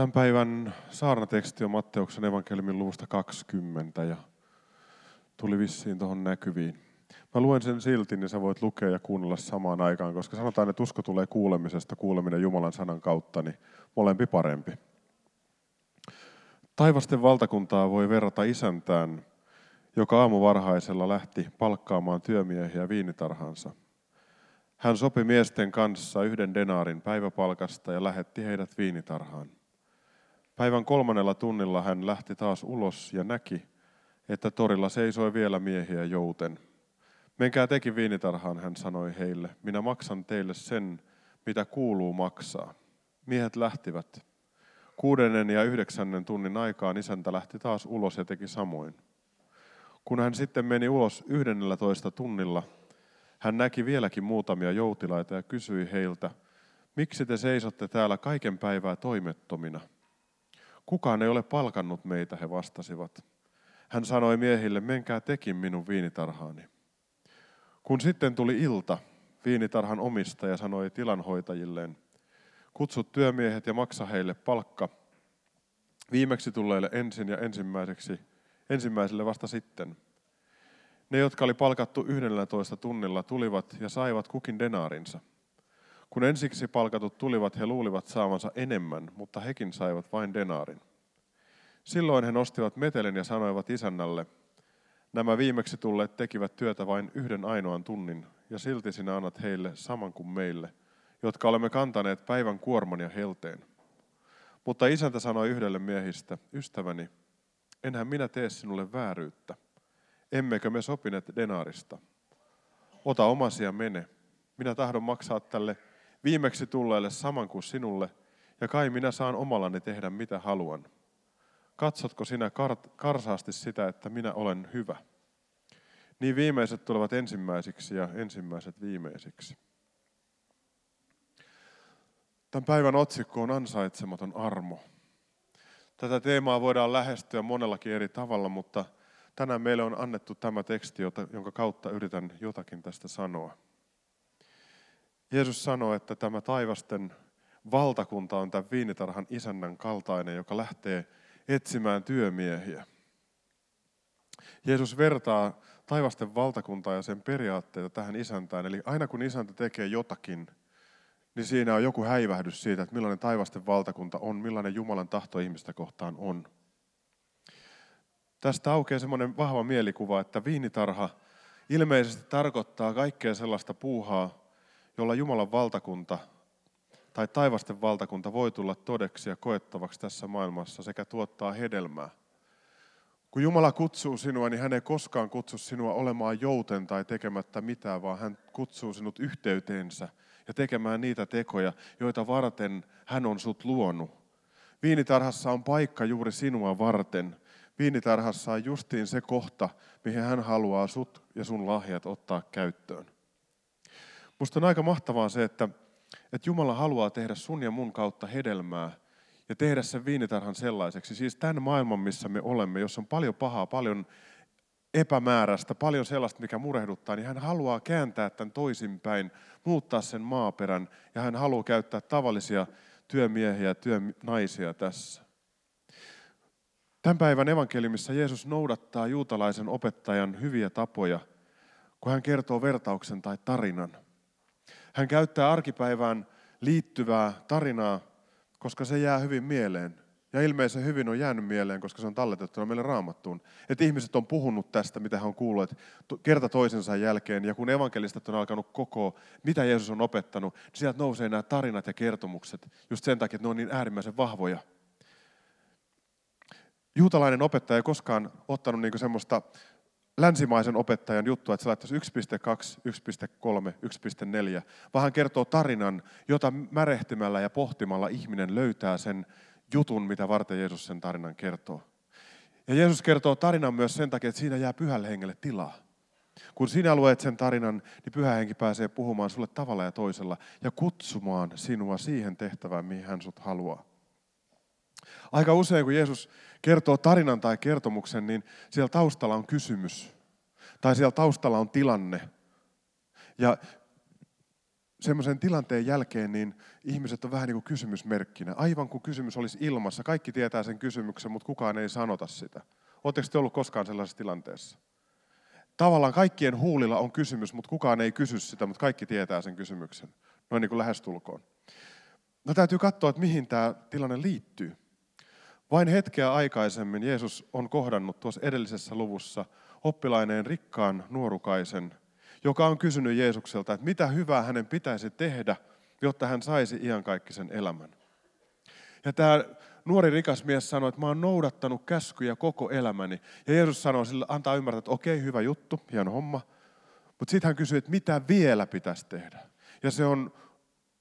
Tämän päivän saarnateksti on Matteuksen evankeliumin luvusta 20 ja tuli vissiin tuohon näkyviin. Mä luen sen silti, niin sä voit lukea ja kuunnella samaan aikaan, koska sanotaan, että usko tulee kuulemisesta, kuuleminen Jumalan sanan kautta, niin molempi parempi. Taivasten valtakuntaa voi verrata isäntään, joka aamu varhaisella lähti palkkaamaan työmiehiä viinitarhansa. Hän sopi miesten kanssa yhden denaarin päiväpalkasta ja lähetti heidät viinitarhaan. Päivän kolmannella tunnilla hän lähti taas ulos ja näki, että torilla seisoi vielä miehiä jouten. Menkää teki viinitarhaan, hän sanoi heille. Minä maksan teille sen, mitä kuuluu maksaa. Miehet lähtivät. Kuudennen ja yhdeksännen tunnin aikaan isäntä lähti taas ulos ja teki samoin. Kun hän sitten meni ulos toista tunnilla, hän näki vieläkin muutamia joutilaita ja kysyi heiltä, miksi te seisotte täällä kaiken päivää toimettomina? Kukaan ei ole palkannut meitä, he vastasivat. Hän sanoi miehille, menkää tekin minun viinitarhaani. Kun sitten tuli ilta, viinitarhan omistaja sanoi tilanhoitajilleen, kutsut työmiehet ja maksa heille palkka, viimeksi tulleille ensin ja ensimmäiseksi, ensimmäiselle vasta sitten. Ne, jotka oli palkattu 11 tunnilla, tulivat ja saivat kukin denaarinsa. Kun ensiksi palkatut tulivat, he luulivat saavansa enemmän, mutta hekin saivat vain denaarin. Silloin he nostivat metelen ja sanoivat isännälle, nämä viimeksi tulleet tekivät työtä vain yhden ainoan tunnin, ja silti sinä annat heille saman kuin meille, jotka olemme kantaneet päivän kuorman ja helteen. Mutta isäntä sanoi yhdelle miehistä, ystäväni, enhän minä tee sinulle vääryyttä. Emmekö me sopineet denaarista? Ota omasi ja mene. Minä tahdon maksaa tälle viimeksi tulleelle saman kuin sinulle, ja kai minä saan omallani tehdä mitä haluan. Katsotko sinä karsaasti sitä, että minä olen hyvä? Niin viimeiset tulevat ensimmäisiksi ja ensimmäiset viimeisiksi. Tämän päivän otsikko on ansaitsematon armo. Tätä teemaa voidaan lähestyä monellakin eri tavalla, mutta tänään meille on annettu tämä teksti, jonka kautta yritän jotakin tästä sanoa. Jeesus sanoi, että tämä taivasten valtakunta on tämän viinitarhan isännän kaltainen, joka lähtee etsimään työmiehiä. Jeesus vertaa taivasten valtakuntaa ja sen periaatteita tähän isäntään. Eli aina kun isäntä tekee jotakin, niin siinä on joku häivähdys siitä, että millainen taivasten valtakunta on, millainen Jumalan tahto ihmistä kohtaan on. Tästä aukeaa semmoinen vahva mielikuva, että viinitarha ilmeisesti tarkoittaa kaikkea sellaista puuhaa, jolla Jumalan valtakunta tai taivasten valtakunta voi tulla todeksi ja koettavaksi tässä maailmassa sekä tuottaa hedelmää. Kun Jumala kutsuu sinua, niin hän ei koskaan kutsu sinua olemaan jouten tai tekemättä mitään, vaan hän kutsuu sinut yhteyteensä ja tekemään niitä tekoja, joita varten hän on sut luonut. Viinitarhassa on paikka juuri sinua varten. Viinitarhassa on justiin se kohta, mihin hän haluaa sut ja sun lahjat ottaa käyttöön. Musta on aika mahtavaa se, että että Jumala haluaa tehdä sun ja mun kautta hedelmää ja tehdä sen viinitarhan sellaiseksi. Siis tämän maailman, missä me olemme, jos on paljon pahaa, paljon epämääräistä, paljon sellaista, mikä murehduttaa, niin hän haluaa kääntää tämän toisinpäin, muuttaa sen maaperän ja hän haluaa käyttää tavallisia työmiehiä ja työnaisia tässä. Tämän päivän evankeliumissa Jeesus noudattaa juutalaisen opettajan hyviä tapoja, kun hän kertoo vertauksen tai tarinan – hän käyttää arkipäivään liittyvää tarinaa, koska se jää hyvin mieleen. Ja ilmeisen hyvin on jäänyt mieleen, koska se on talletettuna meille raamattuun. Että ihmiset on puhunut tästä, mitä he on kuulleet kerta toisensa jälkeen. Ja kun evankelistat on alkanut koko, mitä Jeesus on opettanut, niin sieltä nousee nämä tarinat ja kertomukset. Just sen takia, että ne on niin äärimmäisen vahvoja. Juutalainen opettaja ei koskaan ottanut niin semmoista länsimaisen opettajan juttua, että se laittaisi 1.2, 1.3, 1.4, vaan hän kertoo tarinan, jota märehtimällä ja pohtimalla ihminen löytää sen jutun, mitä varten Jeesus sen tarinan kertoo. Ja Jeesus kertoo tarinan myös sen takia, että siinä jää pyhälle hengelle tilaa. Kun sinä luet sen tarinan, niin pyhä henki pääsee puhumaan sulle tavalla ja toisella ja kutsumaan sinua siihen tehtävään, mihin hän sut haluaa. Aika usein, kun Jeesus kertoo tarinan tai kertomuksen, niin siellä taustalla on kysymys. Tai siellä taustalla on tilanne. Ja semmoisen tilanteen jälkeen niin ihmiset on vähän niin kuin kysymysmerkkinä. Aivan kuin kysymys olisi ilmassa. Kaikki tietää sen kysymyksen, mutta kukaan ei sanota sitä. Oletteko te ollut koskaan sellaisessa tilanteessa? Tavallaan kaikkien huulilla on kysymys, mutta kukaan ei kysy sitä, mutta kaikki tietää sen kysymyksen. Noin niin kuin lähestulkoon. No täytyy katsoa, että mihin tämä tilanne liittyy. Vain hetkeä aikaisemmin Jeesus on kohdannut tuossa edellisessä luvussa oppilaineen rikkaan nuorukaisen, joka on kysynyt Jeesukselta, että mitä hyvää hänen pitäisi tehdä, jotta hän saisi iankaikkisen elämän. Ja tämä nuori rikas mies sanoi, että mä oon noudattanut käskyjä koko elämäni. Ja Jeesus sanoi sille, antaa ymmärtää, että okei, hyvä juttu, hieno homma. Mutta sitten hän kysyi, että mitä vielä pitäisi tehdä. Ja se on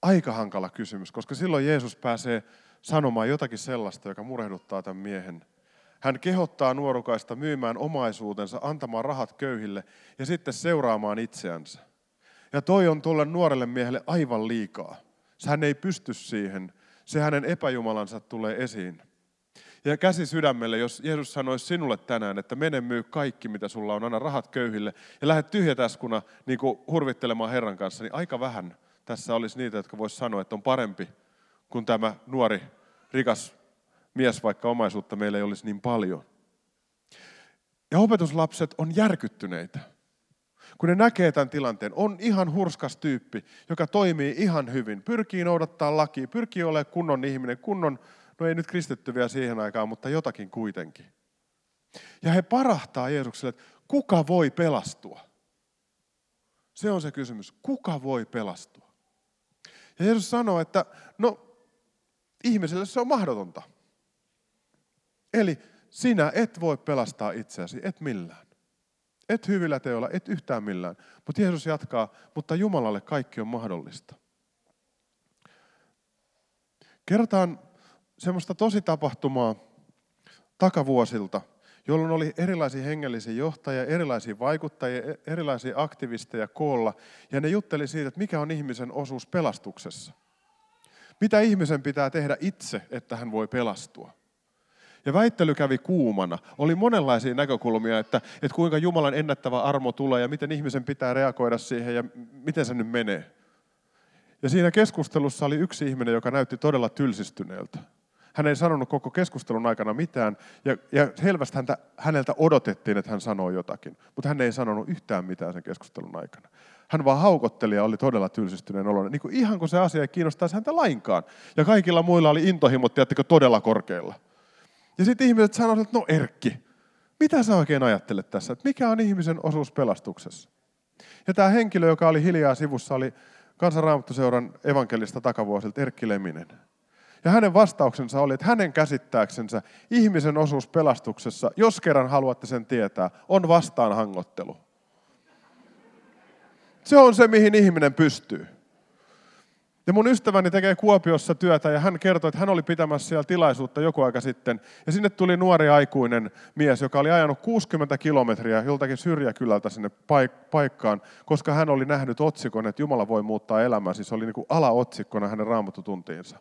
aika hankala kysymys, koska silloin Jeesus pääsee sanomaan jotakin sellaista, joka murehduttaa tämän miehen. Hän kehottaa nuorukaista myymään omaisuutensa, antamaan rahat köyhille ja sitten seuraamaan itseänsä. Ja toi on tuolle nuorelle miehelle aivan liikaa. Hän ei pysty siihen. Se hänen epäjumalansa tulee esiin. Ja käsi sydämelle, jos Jeesus sanoisi sinulle tänään, että mene myy kaikki, mitä sulla on, anna rahat köyhille ja lähde tyhjätäskuna niin kuin hurvittelemaan Herran kanssa, niin aika vähän tässä olisi niitä, jotka vois sanoa, että on parempi kuin tämä nuori, rikas mies, vaikka omaisuutta meillä ei olisi niin paljon. Ja opetuslapset on järkyttyneitä. Kun ne näkee tämän tilanteen, on ihan hurskas tyyppi, joka toimii ihan hyvin, pyrkii noudattaa lakia, pyrkii olemaan kunnon ihminen, kunnon, no ei nyt kristitty vielä siihen aikaan, mutta jotakin kuitenkin. Ja he parahtaa Jeesukselle, että kuka voi pelastua? Se on se kysymys, kuka voi pelastua? Ja Jeesus sanoo, että no ihmiselle se on mahdotonta. Eli sinä et voi pelastaa itseäsi, et millään. Et hyvillä teolla, et yhtään millään. Mutta Jeesus jatkaa, mutta Jumalalle kaikki on mahdollista. Kerrotaan semmoista tositapahtumaa takavuosilta, jolloin oli erilaisia hengellisiä johtajia, erilaisia vaikuttajia, erilaisia aktivisteja koolla, ja ne jutteli siitä, että mikä on ihmisen osuus pelastuksessa. Mitä ihmisen pitää tehdä itse, että hän voi pelastua? Ja väittely kävi kuumana. Oli monenlaisia näkökulmia, että, että kuinka Jumalan ennättävä armo tulee ja miten ihmisen pitää reagoida siihen ja miten se nyt menee. Ja siinä keskustelussa oli yksi ihminen, joka näytti todella tylsistyneeltä. Hän ei sanonut koko keskustelun aikana mitään, ja, ja selvästi häntä, häneltä odotettiin, että hän sanoo jotakin, mutta hän ei sanonut yhtään mitään sen keskustelun aikana. Hän vaan haukotteli ja oli todella tylsistyneen oloinen, niin kuin ihan kuin se asia ei kiinnostaisi häntä lainkaan. Ja kaikilla muilla oli intohimot, tiedättekö, todella korkeilla. Ja sitten ihmiset sanoivat, että no Erkki, mitä sä oikein ajattelet tässä, että mikä on ihmisen osuus pelastuksessa? Ja tämä henkilö, joka oli hiljaa sivussa, oli kansanraamattuseuran evankelista takavuosilta Erkki Leminen. Ja hänen vastauksensa oli, että hänen käsittääksensä ihmisen osuus pelastuksessa, jos kerran haluatte sen tietää, on vastaanhangottelu. Se on se, mihin ihminen pystyy. Ja mun ystäväni tekee Kuopiossa työtä ja hän kertoi, että hän oli pitämässä siellä tilaisuutta joku aika sitten. Ja sinne tuli nuori aikuinen mies, joka oli ajanut 60 kilometriä joltakin syrjäkylältä sinne paik- paikkaan, koska hän oli nähnyt otsikon, että Jumala voi muuttaa elämää. Siis oli niin kuin alaotsikkona hänen raamatutuntiinsa.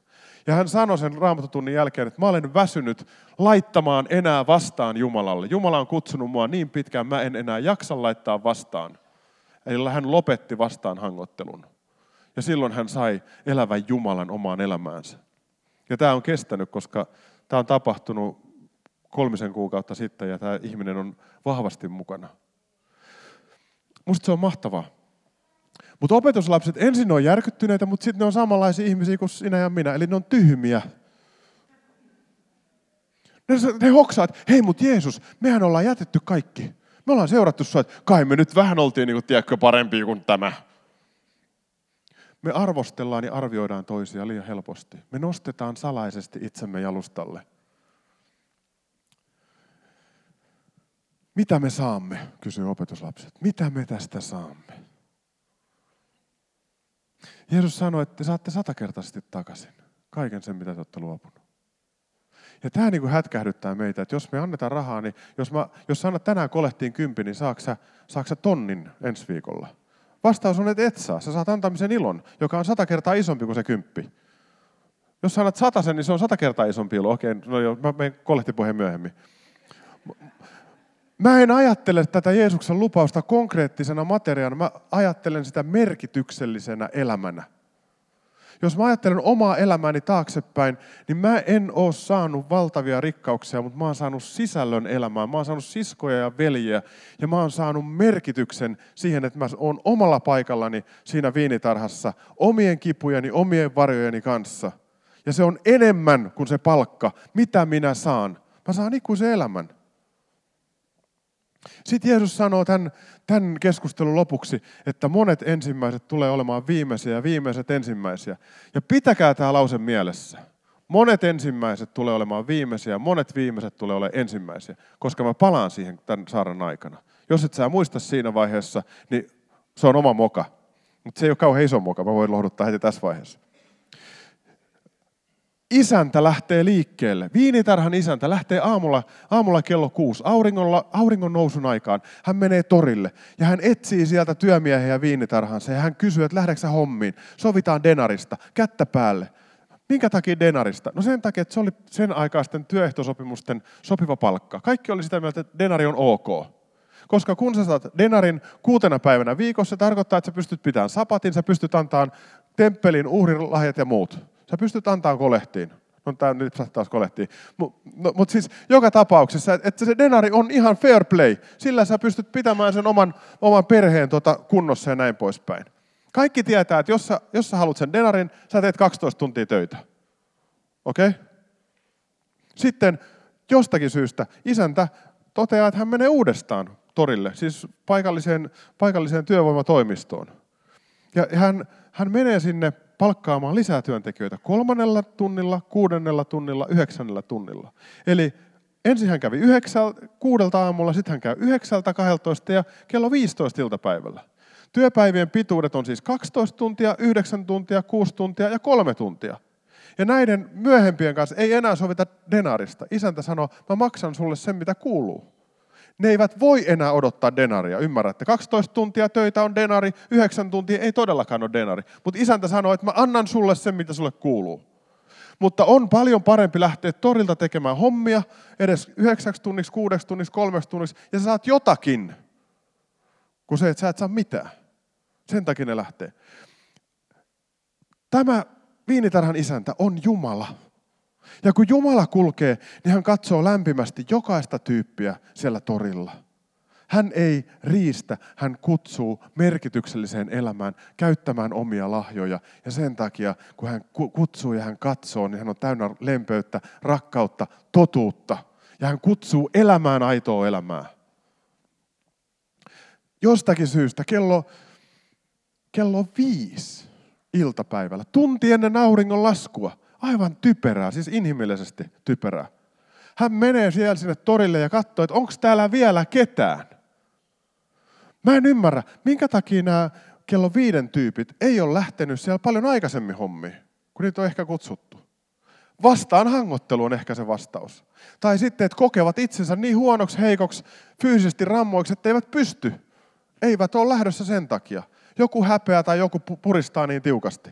Ja hän sanoi sen raamatutunnin jälkeen, että mä olen väsynyt laittamaan enää vastaan Jumalalle. Jumala on kutsunut mua niin pitkään, mä en enää jaksa laittaa vastaan. Eli hän lopetti vastaan hangottelun. Ja silloin hän sai elävän Jumalan omaan elämäänsä. Ja tämä on kestänyt, koska tämä on tapahtunut kolmisen kuukautta sitten ja tämä ihminen on vahvasti mukana. Musta se on mahtavaa. Mutta opetuslapset ensin on järkyttyneitä, mutta sitten ne on samanlaisia ihmisiä kuin sinä ja minä, eli ne on tyhmiä. Ne, ne hoksaa, että hei mut Jeesus, mehän ollaan jätetty kaikki. Me ollaan seurattu sua, että kai me nyt vähän oltiin niin kuin, tiedätkö, parempia kuin tämä. Me arvostellaan ja arvioidaan toisia liian helposti. Me nostetaan salaisesti itsemme jalustalle. Mitä me saamme, kysyy opetuslapset. Mitä me tästä saamme? Jeesus sanoi, että te saatte satakertaisesti takaisin kaiken sen, mitä te olette luopunut. Ja tämä niin kuin hätkähdyttää meitä, että jos me annetaan rahaa, niin jos, mä, jos sä annat tänään kolehtiin kympi, niin saako sä, saako sä tonnin ensi viikolla? Vastaus on, että et saa. Sä saat antamisen ilon, joka on sata kertaa isompi kuin se kymppi. Jos sä annat sen, niin se on sata kertaa isompi ilo. Okei, no joo, mä menen kolehtipuheen myöhemmin. Mä en ajattele tätä Jeesuksen lupausta konkreettisena materiaana, mä ajattelen sitä merkityksellisenä elämänä. Jos mä ajattelen omaa elämääni taaksepäin, niin mä en ole saanut valtavia rikkauksia, mutta mä oon saanut sisällön elämään. Mä oon saanut siskoja ja veljiä ja mä oon saanut merkityksen siihen, että mä oon omalla paikallani siinä viinitarhassa omien kipujeni, omien varjojeni kanssa. Ja se on enemmän kuin se palkka, mitä minä saan. Mä saan ikuisen elämän. Sitten Jeesus sanoo tämän, tämän keskustelun lopuksi, että monet ensimmäiset tulee olemaan viimeisiä ja viimeiset ensimmäisiä. Ja pitäkää tämä lause mielessä. Monet ensimmäiset tulee olemaan viimeisiä monet viimeiset tulee olemaan ensimmäisiä, koska mä palaan siihen tämän saaran aikana. Jos et sä muista siinä vaiheessa, niin se on oma moka. Mutta se ei ole kauhean iso moka, mä voin lohduttaa heti tässä vaiheessa isäntä lähtee liikkeelle. Viinitarhan isäntä lähtee aamulla, aamulla kello kuusi, auringolla, auringon nousun aikaan. Hän menee torille ja hän etsii sieltä työmiehiä ja viinitarhansa ja hän kysyy, että lähdetkö hommiin. Sovitaan denarista, kättä päälle. Minkä takia denarista? No sen takia, että se oli sen aikaisten työehtosopimusten sopiva palkka. Kaikki oli sitä mieltä, että denari on ok. Koska kun sä saat denarin kuutena päivänä viikossa, se tarkoittaa, että sä pystyt pitämään sapatin, sä pystyt antamaan temppelin uhrilahjat ja muut. Sä pystyt antaa kolehtiin. No tämä nyt taas kolehtiin. Mutta no, mut siis joka tapauksessa, että se denari on ihan fair play. Sillä sä pystyt pitämään sen oman, oman perheen tota kunnossa ja näin poispäin. Kaikki tietää, että jos sä, jos sä haluat sen denarin, sä teet 12 tuntia töitä. Okei? Okay? Sitten jostakin syystä isäntä toteaa, että hän menee uudestaan torille, siis paikalliseen, paikalliseen työvoimatoimistoon. Ja hän, hän menee sinne palkkaamaan lisää työntekijöitä kolmannella tunnilla, kuudennella tunnilla, yhdeksännellä tunnilla. Eli ensin hän kävi yhdeksältä, kuudelta aamulla, sitten hän käy yhdeksältä, 12 ja kello 15 iltapäivällä. Työpäivien pituudet on siis 12 tuntia, 9 tuntia, 6 tuntia ja 3 tuntia. Ja näiden myöhempien kanssa ei enää sovita denarista. Isäntä sanoo, mä maksan sulle sen, mitä kuuluu ne eivät voi enää odottaa denaria, ymmärrätte? 12 tuntia töitä on denari, 9 tuntia ei todellakaan ole denari. Mutta isäntä sanoo, että mä annan sulle sen, mitä sulle kuuluu. Mutta on paljon parempi lähteä torilta tekemään hommia edes 9 tunniksi, 6 tunniksi, 3 tunniksi, ja sä saat jotakin, kuin se, että sä et saa mitään. Sen takia ne lähtee. Tämä viinitarhan isäntä on Jumala. Ja kun Jumala kulkee, niin hän katsoo lämpimästi jokaista tyyppiä siellä torilla. Hän ei riistä, hän kutsuu merkitykselliseen elämään, käyttämään omia lahjoja. Ja sen takia, kun hän kutsuu ja hän katsoo, niin hän on täynnä lempöyttä, rakkautta, totuutta. Ja hän kutsuu elämään aitoa elämää. Jostakin syystä kello, kello viisi iltapäivällä, tunti ennen auringon laskua, Aivan typerää, siis inhimillisesti typerää. Hän menee siellä sinne torille ja katsoo, että onko täällä vielä ketään. Mä en ymmärrä, minkä takia nämä kello viiden tyypit ei ole lähtenyt siellä paljon aikaisemmin hommiin, kun niitä on ehkä kutsuttu. Vastaan hangottelu on ehkä se vastaus. Tai sitten, että kokevat itsensä niin huonoksi, heikoksi, fyysisesti rammoiksi, että eivät pysty. Eivät ole lähdössä sen takia. Joku häpeä tai joku puristaa niin tiukasti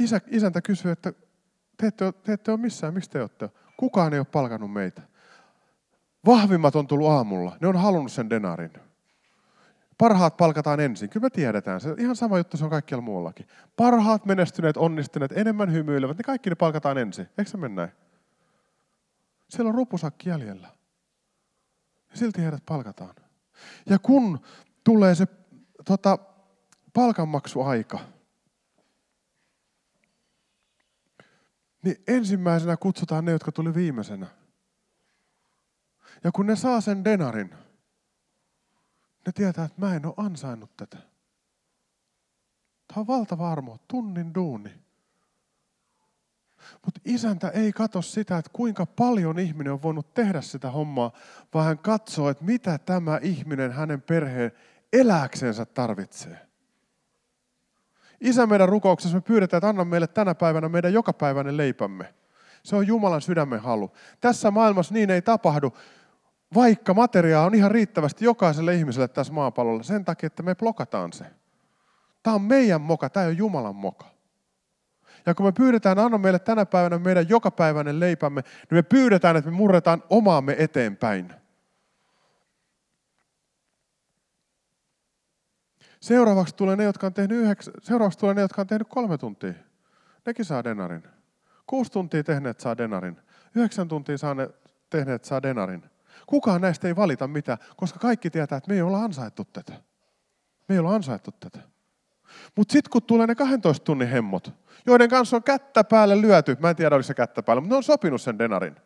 isä, isäntä kysyy, että te ette, ole, te ette ole missään, mistä te olette? Kukaan ei ole palkannut meitä. Vahvimmat on tullut aamulla, ne on halunnut sen denarin. Parhaat palkataan ensin. Kyllä me tiedetään. Se ihan sama juttu se on kaikkialla muuallakin. Parhaat, menestyneet, onnistuneet, enemmän hymyilevät, ne kaikki ne palkataan ensin. Eikö se mene näin? Siellä on rupusakki jäljellä. Ja silti heidät palkataan. Ja kun tulee se tota, palkanmaksuaika, niin ensimmäisenä kutsutaan ne, jotka tuli viimeisenä. Ja kun ne saa sen denarin, ne tietää, että mä en ole ansainnut tätä. Tämä on valtava armo, tunnin duuni. Mutta isäntä ei katso sitä, että kuinka paljon ihminen on voinut tehdä sitä hommaa, vaan hän katsoo, että mitä tämä ihminen hänen perheen eläksensä tarvitsee. Isä meidän rukouksessa me pyydetään, että anna meille tänä päivänä meidän jokapäiväinen leipämme. Se on Jumalan sydämen halu. Tässä maailmassa niin ei tapahdu, vaikka materiaa on ihan riittävästi jokaiselle ihmiselle tässä maapallolla sen takia, että me blokataan se. Tämä on meidän moka, tämä ole Jumalan moka. Ja kun me pyydetään, anna meille tänä päivänä meidän jokapäiväinen leipämme, niin me pyydetään, että me murretaan omaamme eteenpäin. Seuraavaksi tulee ne, jotka on tehnyt, yhdeksä, seuraavaksi tulee ne, jotka on tehnyt kolme tuntia. Nekin saa denarin. Kuusi tuntia tehneet saa denarin. Yhdeksän tuntia saaneet, tehneet saa denarin. Kukaan näistä ei valita mitään, koska kaikki tietää, että me ei olla ansaittu tätä. Me ei olla ansaittu tätä. Mutta sitten kun tulee ne 12 tunnin hemmot, joiden kanssa on kättä päälle lyöty, mä en tiedä oliko se kättä päälle, mutta ne on sopinut sen denarin.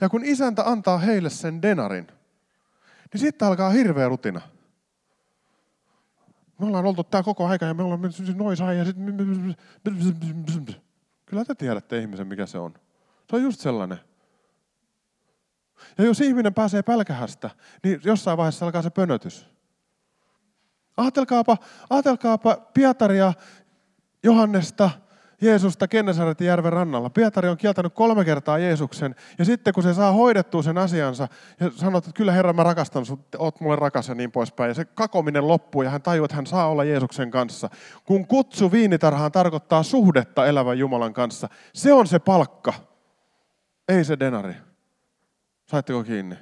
Ja kun isäntä antaa heille sen denarin, niin sitten alkaa hirveä rutina. Me ollaan oltu tää koko aika ja me ollaan noin sai ja sitten... Kyllä te tiedätte ihmisen, mikä se on. Se on just sellainen. Ja jos ihminen pääsee pälkähästä, niin jossain vaiheessa alkaa se pönötys. Ajatelkaapa, ajatelkaapa Pietaria, Johannesta, Jeesusta Kennesaretin järven rannalla. Pietari on kieltänyt kolme kertaa Jeesuksen, ja sitten kun se saa hoidettua sen asiansa, ja sanoo, että kyllä Herra, mä rakastan sinut, oot mulle rakas ja niin poispäin, ja se kakominen loppuu, ja hän tajuaa, että hän saa olla Jeesuksen kanssa. Kun kutsu viinitarhaan tarkoittaa suhdetta elävän Jumalan kanssa, se on se palkka, ei se denari. Saitteko kiinni?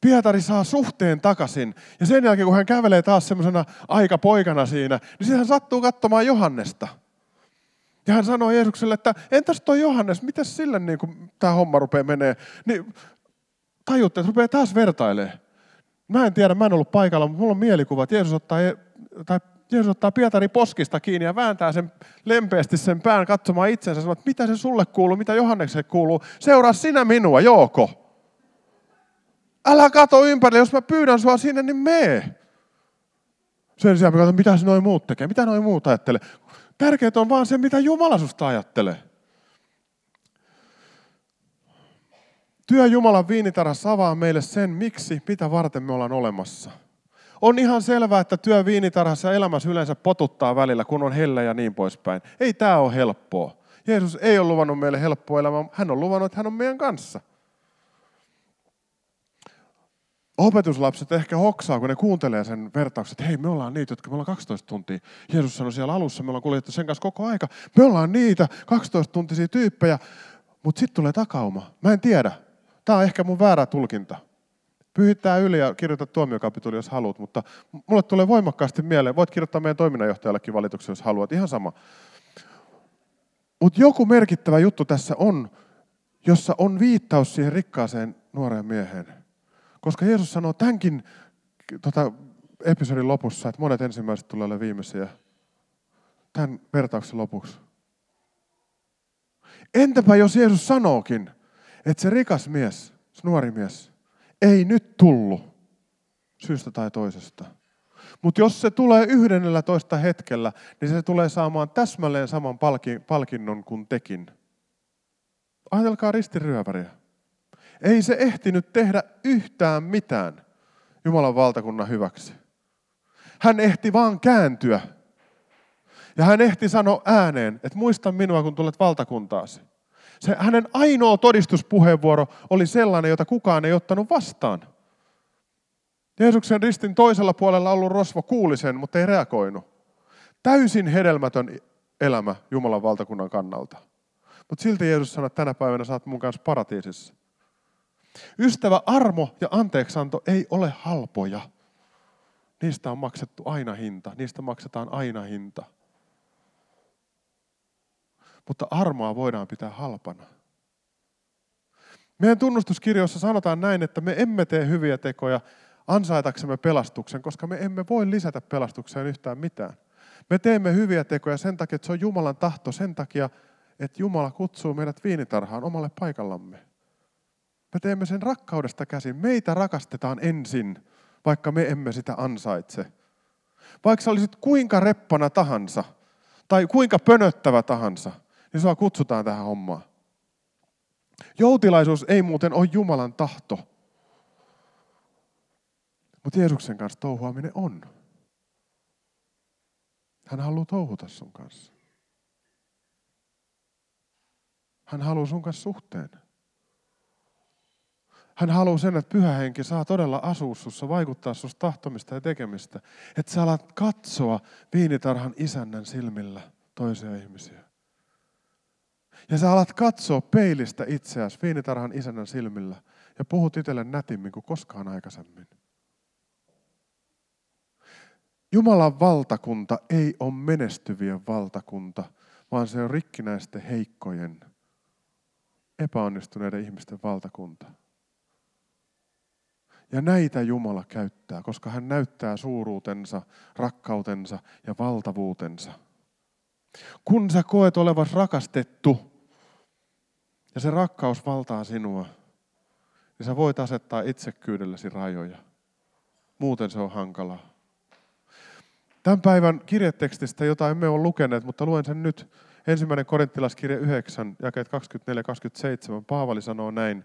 Pietari saa suhteen takaisin. Ja sen jälkeen, kun hän kävelee taas semmoisena aikapoikana siinä, niin sitten hän sattuu katsomaan Johannesta. Ja hän sanoo Jeesukselle, että entäs toi Johannes, miten sille niin kuin tämä homma rupeaa menee? Niin tajutte, että rupeaa taas vertailemaan. Mä en tiedä, mä en ollut paikalla, mutta mulla on mielikuva, että Jeesus ottaa, tai Jeesus ottaa Pietari poskista kiinni ja vääntää sen lempeästi sen pään katsomaan itsensä sanoo, että mitä se sulle kuuluu, mitä Johannekselle kuuluu. Seuraa sinä minua, jooko. Älä kato ympärille, jos mä pyydän sua sinne, niin mee. Sen sijaan mä katson, mitä se noin muut tekee, mitä noin muut ajattelee. Tärkeää on vaan se, mitä Jumala susta ajattelee. Työ Jumalan viinitarassa avaa meille sen, miksi, mitä varten me ollaan olemassa. On ihan selvää, että työ viinitarhassa elämässä yleensä potuttaa välillä, kun on hellä ja niin poispäin. Ei tämä ole helppoa. Jeesus ei ole luvannut meille helppoa elämää, hän on luvannut, että hän on meidän kanssa. Opetuslapset ehkä hoksaa, kun ne kuuntelee sen vertauksen, että hei, me ollaan niitä, jotka me ollaan 12 tuntia. Jeesus sanoi siellä alussa, me ollaan kuljettu sen kanssa koko aika. Me ollaan niitä 12-tuntisia tyyppejä, mutta sitten tulee takauma. Mä en tiedä. Tämä on ehkä mun väärä tulkinta. Pyhittää yli ja kirjoita tuomiokapituli, jos haluat, mutta mulle tulee voimakkaasti mieleen, voit kirjoittaa meidän toiminnanjohtajallekin valituksen, jos haluat, ihan sama. Mutta joku merkittävä juttu tässä on, jossa on viittaus siihen rikkaaseen nuoreen mieheen. Koska Jeesus sanoo tämänkin tota, episodin lopussa, että monet ensimmäiset tulee olemaan viimeisiä. Tämän vertauksen lopuksi. Entäpä jos Jeesus sanookin, että se rikas mies, se nuori mies, ei nyt tullut syystä tai toisesta. Mutta jos se tulee yhdennellä toista hetkellä, niin se tulee saamaan täsmälleen saman palkinnon kuin tekin. Ajatelkaa ristiryöväriä. Ei se ehtinyt tehdä yhtään mitään Jumalan valtakunnan hyväksi. Hän ehti vaan kääntyä. Ja hän ehti sanoa ääneen, että muista minua, kun tulet valtakuntaasi. Se, hänen ainoa todistuspuheenvuoro oli sellainen, jota kukaan ei ottanut vastaan. Jeesuksen ristin toisella puolella ollut rosvo kuuli sen, mutta ei reagoinut. Täysin hedelmätön elämä Jumalan valtakunnan kannalta. Mutta silti Jeesus sanoi, että tänä päivänä saat mun kanssa paratiisissa. Ystävä, armo ja anteeksanto ei ole halpoja. Niistä on maksettu aina hinta. Niistä maksetaan aina hinta. Mutta armoa voidaan pitää halpana. Meidän tunnustuskirjoissa sanotaan näin, että me emme tee hyviä tekoja ansaitaksemme pelastuksen, koska me emme voi lisätä pelastukseen yhtään mitään. Me teemme hyviä tekoja sen takia, että se on Jumalan tahto, sen takia, että Jumala kutsuu meidät viinitarhaan omalle paikallamme. Me teemme sen rakkaudesta käsin. Meitä rakastetaan ensin, vaikka me emme sitä ansaitse. Vaikka sä olisit kuinka reppana tahansa, tai kuinka pönöttävä tahansa, niin sua kutsutaan tähän hommaan. Joutilaisuus ei muuten ole Jumalan tahto. Mutta Jeesuksen kanssa touhuaminen on. Hän haluaa touhuta sun kanssa. Hän haluaa sun kanssa suhteen. Hän haluaa sen, että pyhä henki saa todella asua sussa, vaikuttaa susta tahtomista ja tekemistä. Että sä alat katsoa viinitarhan isännän silmillä toisia ihmisiä. Ja sä alat katsoa peilistä itseäsi viinitarhan isännän silmillä ja puhut itselle nätimmin kuin koskaan aikaisemmin. Jumalan valtakunta ei ole menestyvien valtakunta, vaan se on rikkinäisten heikkojen, epäonnistuneiden ihmisten valtakunta. Ja näitä Jumala käyttää, koska hän näyttää suuruutensa, rakkautensa ja valtavuutensa. Kun sä koet olevas rakastettu ja se rakkaus valtaa sinua, niin sä voit asettaa itsekyydelläsi rajoja. Muuten se on hankalaa. Tämän päivän kirjetekstistä, jota emme ole lukeneet, mutta luen sen nyt. Ensimmäinen korinttilaskirja 9, jakeet 24-27. Paavali sanoo näin.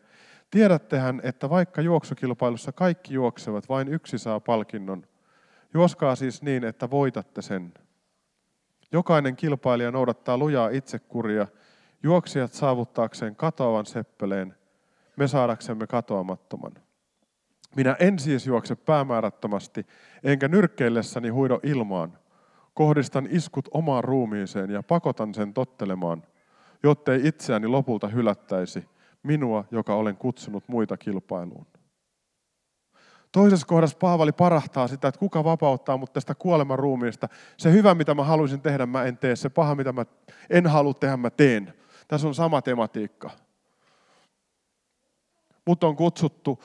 Tiedättehän, että vaikka juoksukilpailussa kaikki juoksevat, vain yksi saa palkinnon. Juoskaa siis niin, että voitatte sen. Jokainen kilpailija noudattaa lujaa itsekuria, juoksijat saavuttaakseen katoavan seppeleen, me saadaksemme katoamattoman. Minä en siis juokse päämäärättömästi, enkä nyrkkeillessäni huido ilmaan. Kohdistan iskut omaan ruumiiseen ja pakotan sen tottelemaan, jottei itseäni lopulta hylättäisi, minua, joka olen kutsunut muita kilpailuun. Toisessa kohdassa Paavali parahtaa sitä, että kuka vapauttaa mut tästä kuoleman ruumiista. Se hyvä, mitä mä haluaisin tehdä, mä en tee. Se paha, mitä mä en halua tehdä, mä teen. Tässä on sama tematiikka. Mut on kutsuttu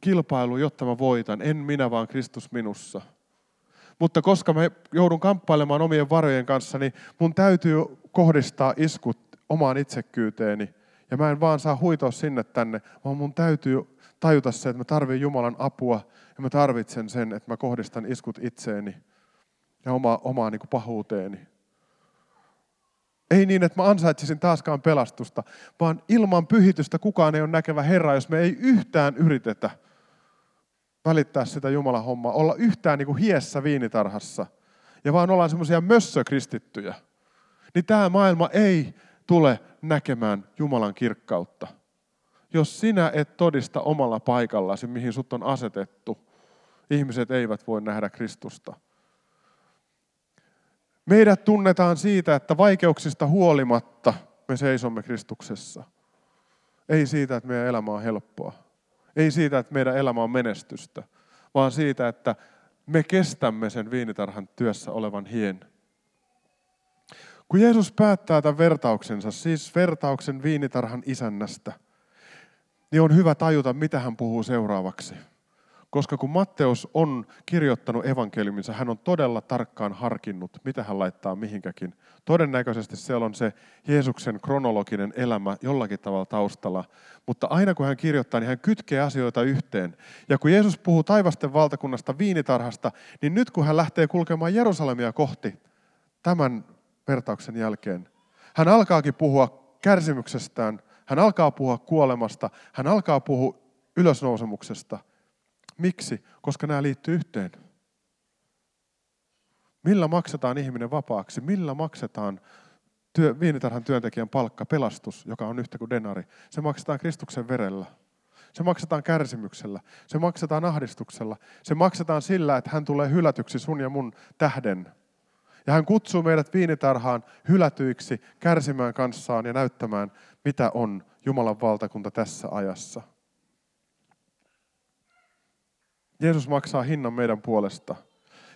kilpailu, jotta mä voitan. En minä, vaan Kristus minussa. Mutta koska mä joudun kamppailemaan omien varojen kanssa, niin mun täytyy kohdistaa iskut omaan itsekyyteeni. Ja mä en vaan saa huitoa sinne tänne, vaan mun täytyy tajuta se, että mä tarvitsen Jumalan apua ja mä tarvitsen sen, että mä kohdistan iskut itseeni ja oma, omaa niin kuin pahuuteeni. Ei niin, että mä ansaitsisin taaskaan pelastusta, vaan ilman pyhitystä kukaan ei ole näkevä Herra, jos me ei yhtään yritetä välittää sitä Jumalan hommaa, olla yhtään niin kuin hiessä viinitarhassa ja vaan ollaan semmoisia mössökristittyjä, niin tämä maailma ei tule näkemään Jumalan kirkkautta. Jos sinä et todista omalla paikallasi, mihin sut on asetettu, ihmiset eivät voi nähdä Kristusta. Meidät tunnetaan siitä, että vaikeuksista huolimatta me seisomme Kristuksessa. Ei siitä, että meidän elämä on helppoa. Ei siitä, että meidän elämä on menestystä, vaan siitä, että me kestämme sen viinitarhan työssä olevan hien. Kun Jeesus päättää tämän vertauksensa, siis vertauksen viinitarhan isännästä, niin on hyvä tajuta, mitä hän puhuu seuraavaksi. Koska kun Matteus on kirjoittanut evankeliuminsa, hän on todella tarkkaan harkinnut, mitä hän laittaa mihinkäkin. Todennäköisesti siellä on se Jeesuksen kronologinen elämä jollakin tavalla taustalla. Mutta aina kun hän kirjoittaa, niin hän kytkee asioita yhteen. Ja kun Jeesus puhuu taivasten valtakunnasta viinitarhasta, niin nyt kun hän lähtee kulkemaan Jerusalemia kohti tämän vertauksen jälkeen, hän alkaakin puhua kärsimyksestään, hän alkaa puhua kuolemasta, hän alkaa puhua ylösnousemuksesta – Miksi? Koska nämä liittyy yhteen. Millä maksetaan ihminen vapaaksi? Millä maksetaan työ, viinitarhan työntekijän palkka, pelastus, joka on yhtä kuin denari? Se maksetaan Kristuksen verellä. Se maksetaan kärsimyksellä. Se maksetaan ahdistuksella. Se maksetaan sillä, että hän tulee hylätyksi sun ja mun tähden. Ja hän kutsuu meidät viinitarhaan hylätyiksi, kärsimään kanssaan ja näyttämään, mitä on Jumalan valtakunta tässä ajassa. Jeesus maksaa hinnan meidän puolesta.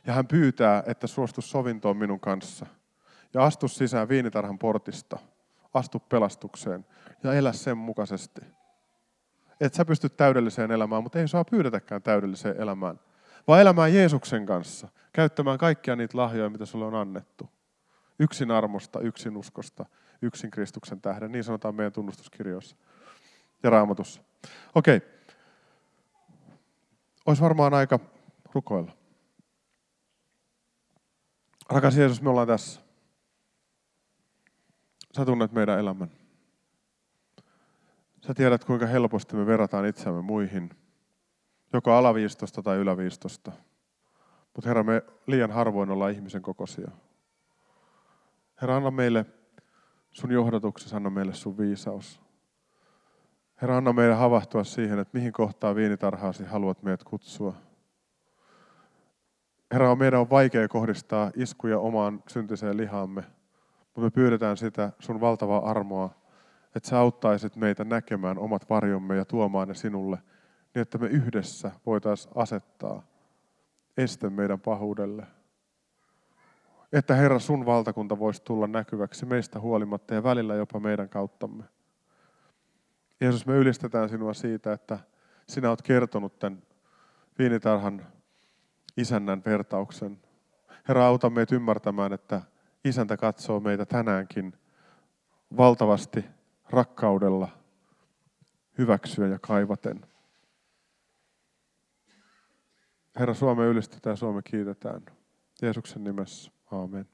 Ja hän pyytää, että suostu sovintoon minun kanssa. Ja astu sisään viinitarhan portista. Astu pelastukseen ja elä sen mukaisesti. Et sä pysty täydelliseen elämään, mutta ei saa pyydetäkään täydelliseen elämään. Vaan elämään Jeesuksen kanssa. Käyttämään kaikkia niitä lahjoja, mitä sulle on annettu. Yksin armosta, yksin uskosta, yksin Kristuksen tähden. Niin sanotaan meidän tunnustuskirjoissa ja raamatussa. Okei. Olisi varmaan aika rukoilla. Rakas Jeesus, me ollaan tässä. Sä tunnet meidän elämän. Sä tiedät, kuinka helposti me verrataan itseämme muihin, joko alaviistosta tai yläviistosta. Mutta Herra, me liian harvoin ollaan ihmisen kokoisia. Herra, anna meille sun johdatuksesi, anna meille sun viisaus. Herra, anna meidän havahtua siihen, että mihin kohtaa viinitarhaasi haluat meidät kutsua. Herra, meidän on vaikea kohdistaa iskuja omaan syntiseen lihaamme, mutta me pyydetään sitä sun valtavaa armoa, että sä auttaisit meitä näkemään omat varjomme ja tuomaan ne sinulle, niin että me yhdessä voitaisiin asettaa este meidän pahuudelle. Että Herra, sun valtakunta voisi tulla näkyväksi meistä huolimatta ja välillä jopa meidän kauttamme. Jeesus, me ylistetään sinua siitä, että sinä olet kertonut tämän viinitarhan isännän vertauksen. Herra, auta meitä ymmärtämään, että isäntä katsoo meitä tänäänkin valtavasti rakkaudella hyväksyä ja kaivaten. Herra, Suome ylistetään Suome kiitetään. Jeesuksen nimessä. Amen.